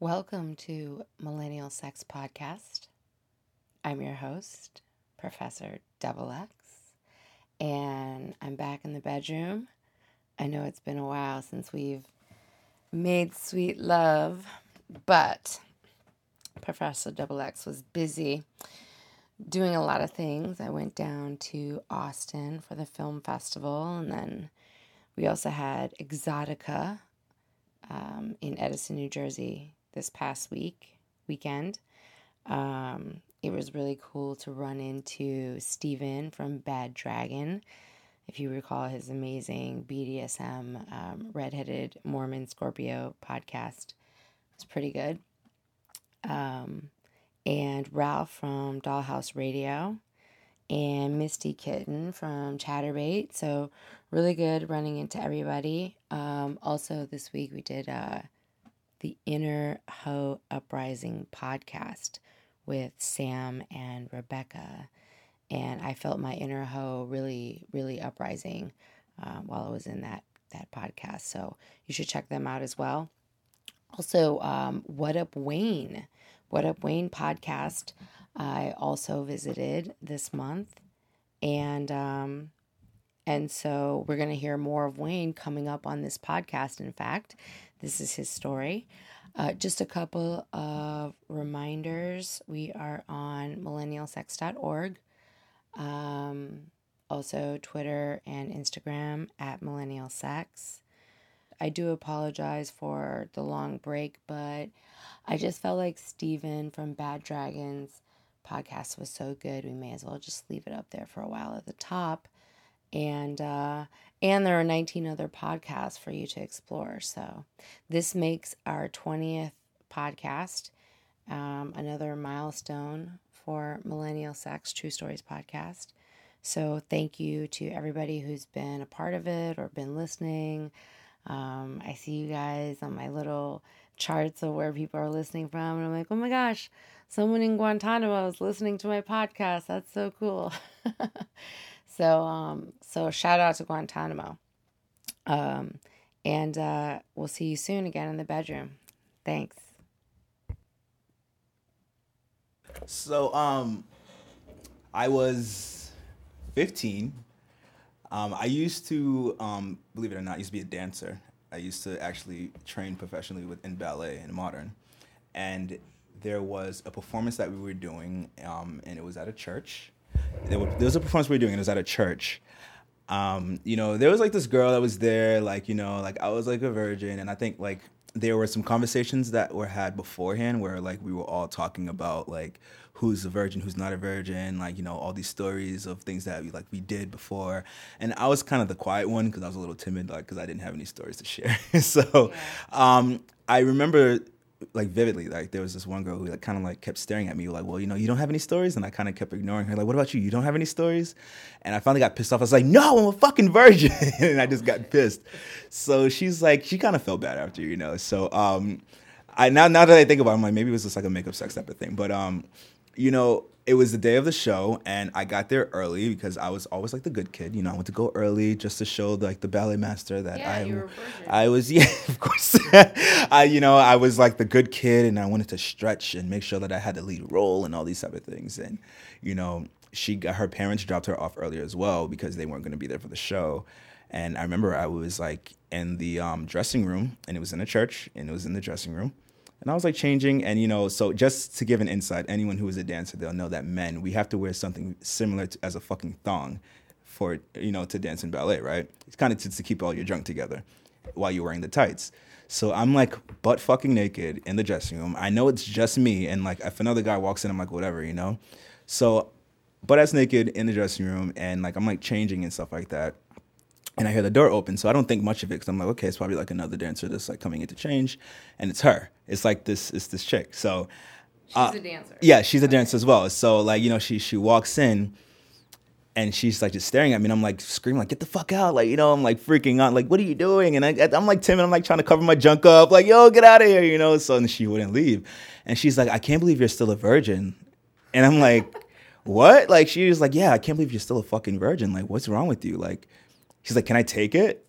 Welcome to Millennial Sex Podcast. I'm your host, Professor Double X, and I'm back in the bedroom. I know it's been a while since we've made sweet love, but Professor Double X was busy doing a lot of things. I went down to Austin for the film festival, and then we also had Exxxotica um, in Edison, New Jersey this past week weekend. Um, it was really cool to run into Steven from Bad Dragon. If you recall his amazing BDSM um, redheaded Mormon Scorpio podcast, it was pretty good. Um, and Ralph from Dollhouse Radio, and Misty Kitten from Chaturbate. So really good running into everybody. Um, also this week we did uh, the Inner Hoe Uprising podcast with Sam and Rebecca. And I felt my inner hoe really, really uprising uh, while I was in that, that podcast. So you should check them out as well. Also, um, What Up Wayne? What Up Wayne podcast. I also visited this month. And um, and so we're going to hear more of Wayne coming up on this podcast. In fact, this is his story. Uh, just a couple of reminders. We are on millennialsex.org. Um, also, Twitter and Instagram at millennialsex. I do apologize for the long break, but I just felt like Steven from Bad Dragons podcast was so good, we may as well just leave it up there for a while at the top and uh, and there are 19 other podcasts for you to explore. So this makes our 20th podcast um, another milestone for Millennial Sex True Stories podcast. So thank you to everybody who's been a part of it or been listening. Um, I see you guys on my little charts of where people are listening from, and I'm like, oh my gosh, someone in Guantanamo is listening to my podcast. That's so cool. So, um, so shout out to Guantanamo. Um, and uh, we'll see you soon again in the bedroom. Thanks. So, um, I was 15. Um, I used to, um, believe it or not, I used to be a dancer. I used to actually train professionally with in ballet and modern, and there was a performance that we were doing, um, and it was at a church there, was a performance we were doing. And it was at a church. Um, you know, there was like this girl that was there, like you know, like I was like a virgin, and I think like there were some conversations that were had beforehand where like we were all talking about like who's a virgin, who's not a virgin, like you know all these stories of things that we like we did before, and I was kind of the quiet one because I was a little timid, like because I didn't have any stories to share. so, um, I remember like vividly like there was this one girl who like kind of like kept staring at me like well you know you don't have any stories? And i kind of kept ignoring her like what about you? You don't have any stories? And i finally got pissed off. I was like no i'm a fucking virgin. And i just got pissed. So she's like she kind of felt bad after you know? So um i now now that i think about it i'm like maybe it was just like a makeup sex type of thing. But um you know it was the day of the show and I got there early because I was always like the good kid. You know, I went to go early just to show like the ballet master that yeah, I I was yeah, of course. I you know, I was like the good kid and I wanted to stretch and make sure that I had the lead role and all these type of things. And, you know, she got her parents dropped her off earlier as well because they weren't gonna be there for the show. And I remember I was like in the um, dressing room and it was in a church and it was in the dressing room and I was like changing, and you know, so just to give an insight, anyone who is a dancer, they'll know that men, we have to wear something similar to, as a fucking thong for, you know, to dance in ballet, right? It's kind of to, to keep all your junk together while you're wearing the tights. So I'm like butt fucking naked in the dressing room. I know it's just me, and like if another guy walks in, I'm like, whatever, you know? So, butt ass naked in the dressing room, and like I'm like changing and stuff like that and I hear the door open. So I don't think much of it because I'm like, okay, it's probably like another dancer that's like coming in to change, and it's her. It's like this, it's this chick. So she's uh, a dancer. Yeah, she's a dancer as well. So like you know, she she walks in. And she's like just staring at me, and I'm like screaming, like "Get the fuck out!" Like you know, I'm like freaking out, like "What are you doing?" And I, I'm like timid, I'm like trying to cover my junk up, like "Yo, get out of here!" You know. So and she wouldn't leave, and she's like, "I can't believe you're still a virgin," and I'm like, "What?" Like she was like, "Yeah, I can't believe you're still a fucking virgin. Like what's wrong with you?" Like She's like, "Can I take it?"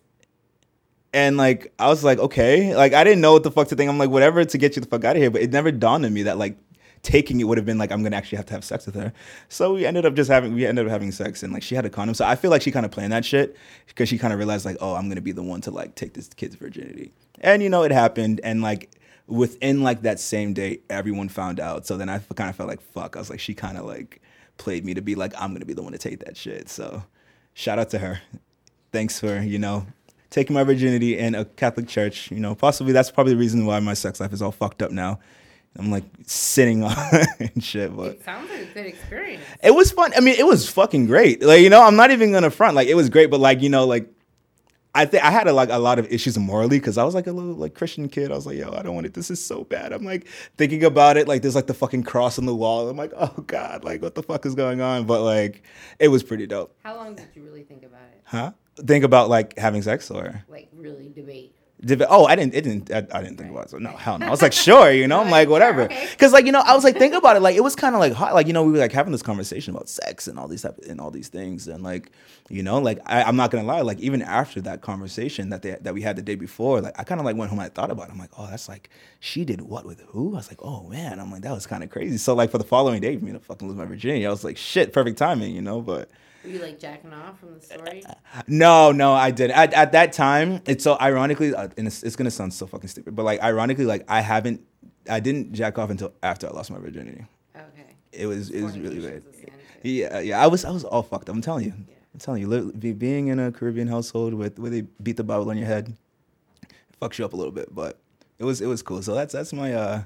And like I was like, okay, like I didn't know what the fuck to think. I'm like, whatever to get you the fuck out of here. But it never dawned on me that like taking it would have been like I'm gonna actually have to have sex with her. So we ended up just having we ended up having sex and like she had a condom. So I feel like she kind of planned that shit because she kind of realized like, oh, I'm gonna be the one to like take this kid's virginity. And you know, it happened. And like within like that same day, everyone found out. So then I kind of felt like fuck. I was like, she kind of like played me to be like, I'm gonna be the one to take that shit. So shout out to her. Thanks for you know taking my virginity in a Catholic church. You know, possibly that's probably the reason why my sex life is all fucked up now. I'm like sitting on and shit, but it sounds like a good experience. It was fun. I mean, it was fucking great. Like you know, I'm not even gonna front. Like it was great, but like you know, like I think I had a, like a lot of issues morally because I was like a little like Christian kid. I was like, yo, I don't want it. This is so bad. I'm like thinking about it. Like there's like the fucking cross on the wall. I'm like, oh god, like what the fuck is going on? But like, it was pretty dope. How long did you really think about it? Huh? Think about like having sex or like really debate. Oh, I didn't. It didn't. I, I didn't think about it. So no, hell no. I was like, sure, you know. I'm like, whatever. Because like you know, I was like, think about it. Like it was kind of like hot. Like you know, we were like having this conversation about sex and all these type and all these things, and like you know, like I, am not gonna lie. Like even after that conversation that they that we had the day before, like I kind of like went home. and I thought about. it. I'm like, oh, that's like she did what with who? I was like, oh man. I'm like that was kind of crazy. So like for the following day, for me to fucking lose my virginity, I was like, shit, perfect timing, you know. But were you like jacking off from the story? No, no, I didn't. At, at that time, it's so ironically, uh, and it's, it's, gonna sound so fucking stupid, but like ironically, like I haven't, I didn't jack off until after I lost my virginity. Okay. It was it was really weird. Yeah, yeah. I was I was all fucked. up. I'm telling you. Yeah. I'm telling you. Being in a Caribbean household with where they beat the Bible on your head, fucks you up a little bit, but it was it was cool. So that's that's my uh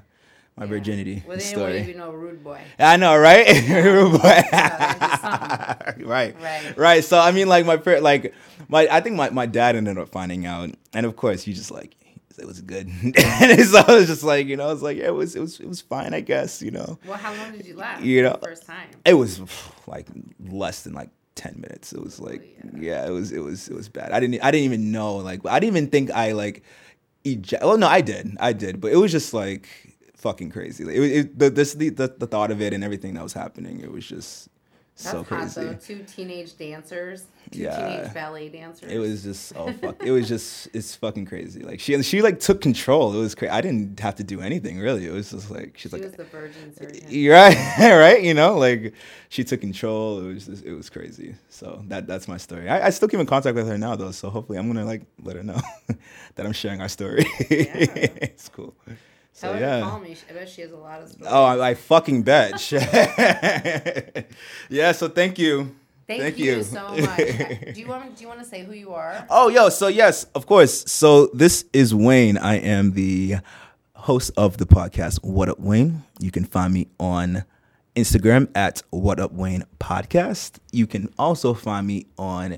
my yeah. virginity well, story. You know, rude boy. I know, right? rude boy. right, right, right. So I mean, like my parent, like my I think my, my dad ended up finding out, and of course he just like it was good, and so I was just like you know, I was like yeah, it was it was it was fine, I guess, you know. Well, how long did you last? You know, first time. It was like less than like 10 minutes it was oh, like oh, yeah. yeah. it was it was it was bad i didn't i didn't even know like i didn't even think i like eject well no i did i did but it was just like fucking crazy. Like, it, it, the, this the, the, the thought of it and everything that was happening. It was just That's so crazy. Hot. Two teenage dancers, two yeah. teenage ballet dancers. It was just oh fuck. it was just it's fucking crazy. Like she she like took control. It was crazy. I didn't have to do anything really. It was just like she's she like was the virgin surgeon. Right, right. You know, like she took control. It was just, it was crazy. So that that's my story. I, I still keep in contact with her now though. So hopefully I'm gonna like let her know that I'm sharing our story. Yeah. it's cool. So yeah. call me. I bet she has a lot of stories. Oh, I, I fucking bet. yeah. So thank you. Thank, thank you, you, so much. do you want Do you want to say who you are? Oh, yo. So yes, of course. So this is Wayne. I am the host of the podcast What Up Wayne. You can find me on Instagram at What Up Wayne Podcast. You can also find me on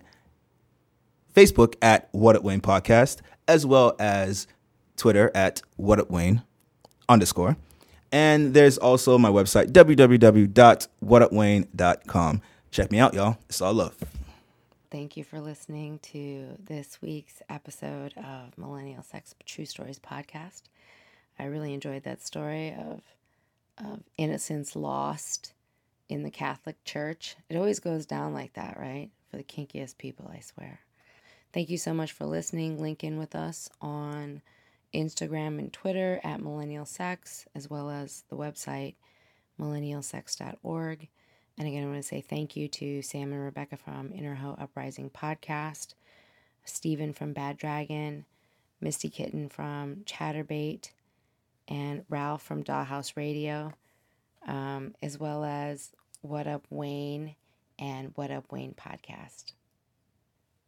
Facebook at What Up Wayne Podcast, as well as Twitter at What Up Wayne underscore. And there's also my website, www.whatupwayne.com. Check me out, y'all. It's all love. Thank you for listening to this week's episode of Millennial Sex True Stories podcast. I really enjoyed that story of of innocence lost in the Catholic Church. It always goes down like that, right? For the kinkiest people, I swear. Thank you so much for listening. Link in with us on Instagram and Twitter at Millennial Sex, as well as the website millennialsex.org. And again, I want to say thank you to Sam and Rebecca from Inner Hoe Uprising Podcast, Stephen from Bad Dragon, Misty Kitten from Chaturbate, and Ralph from Dollhouse Radio, um, as well as What Up Wayne and What Up Wayne Podcast.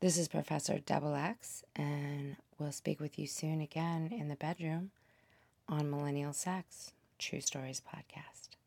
This is Professor Double X, and we'll speak with you soon again in the bedroom on Millennial Sex True Stories Podcast.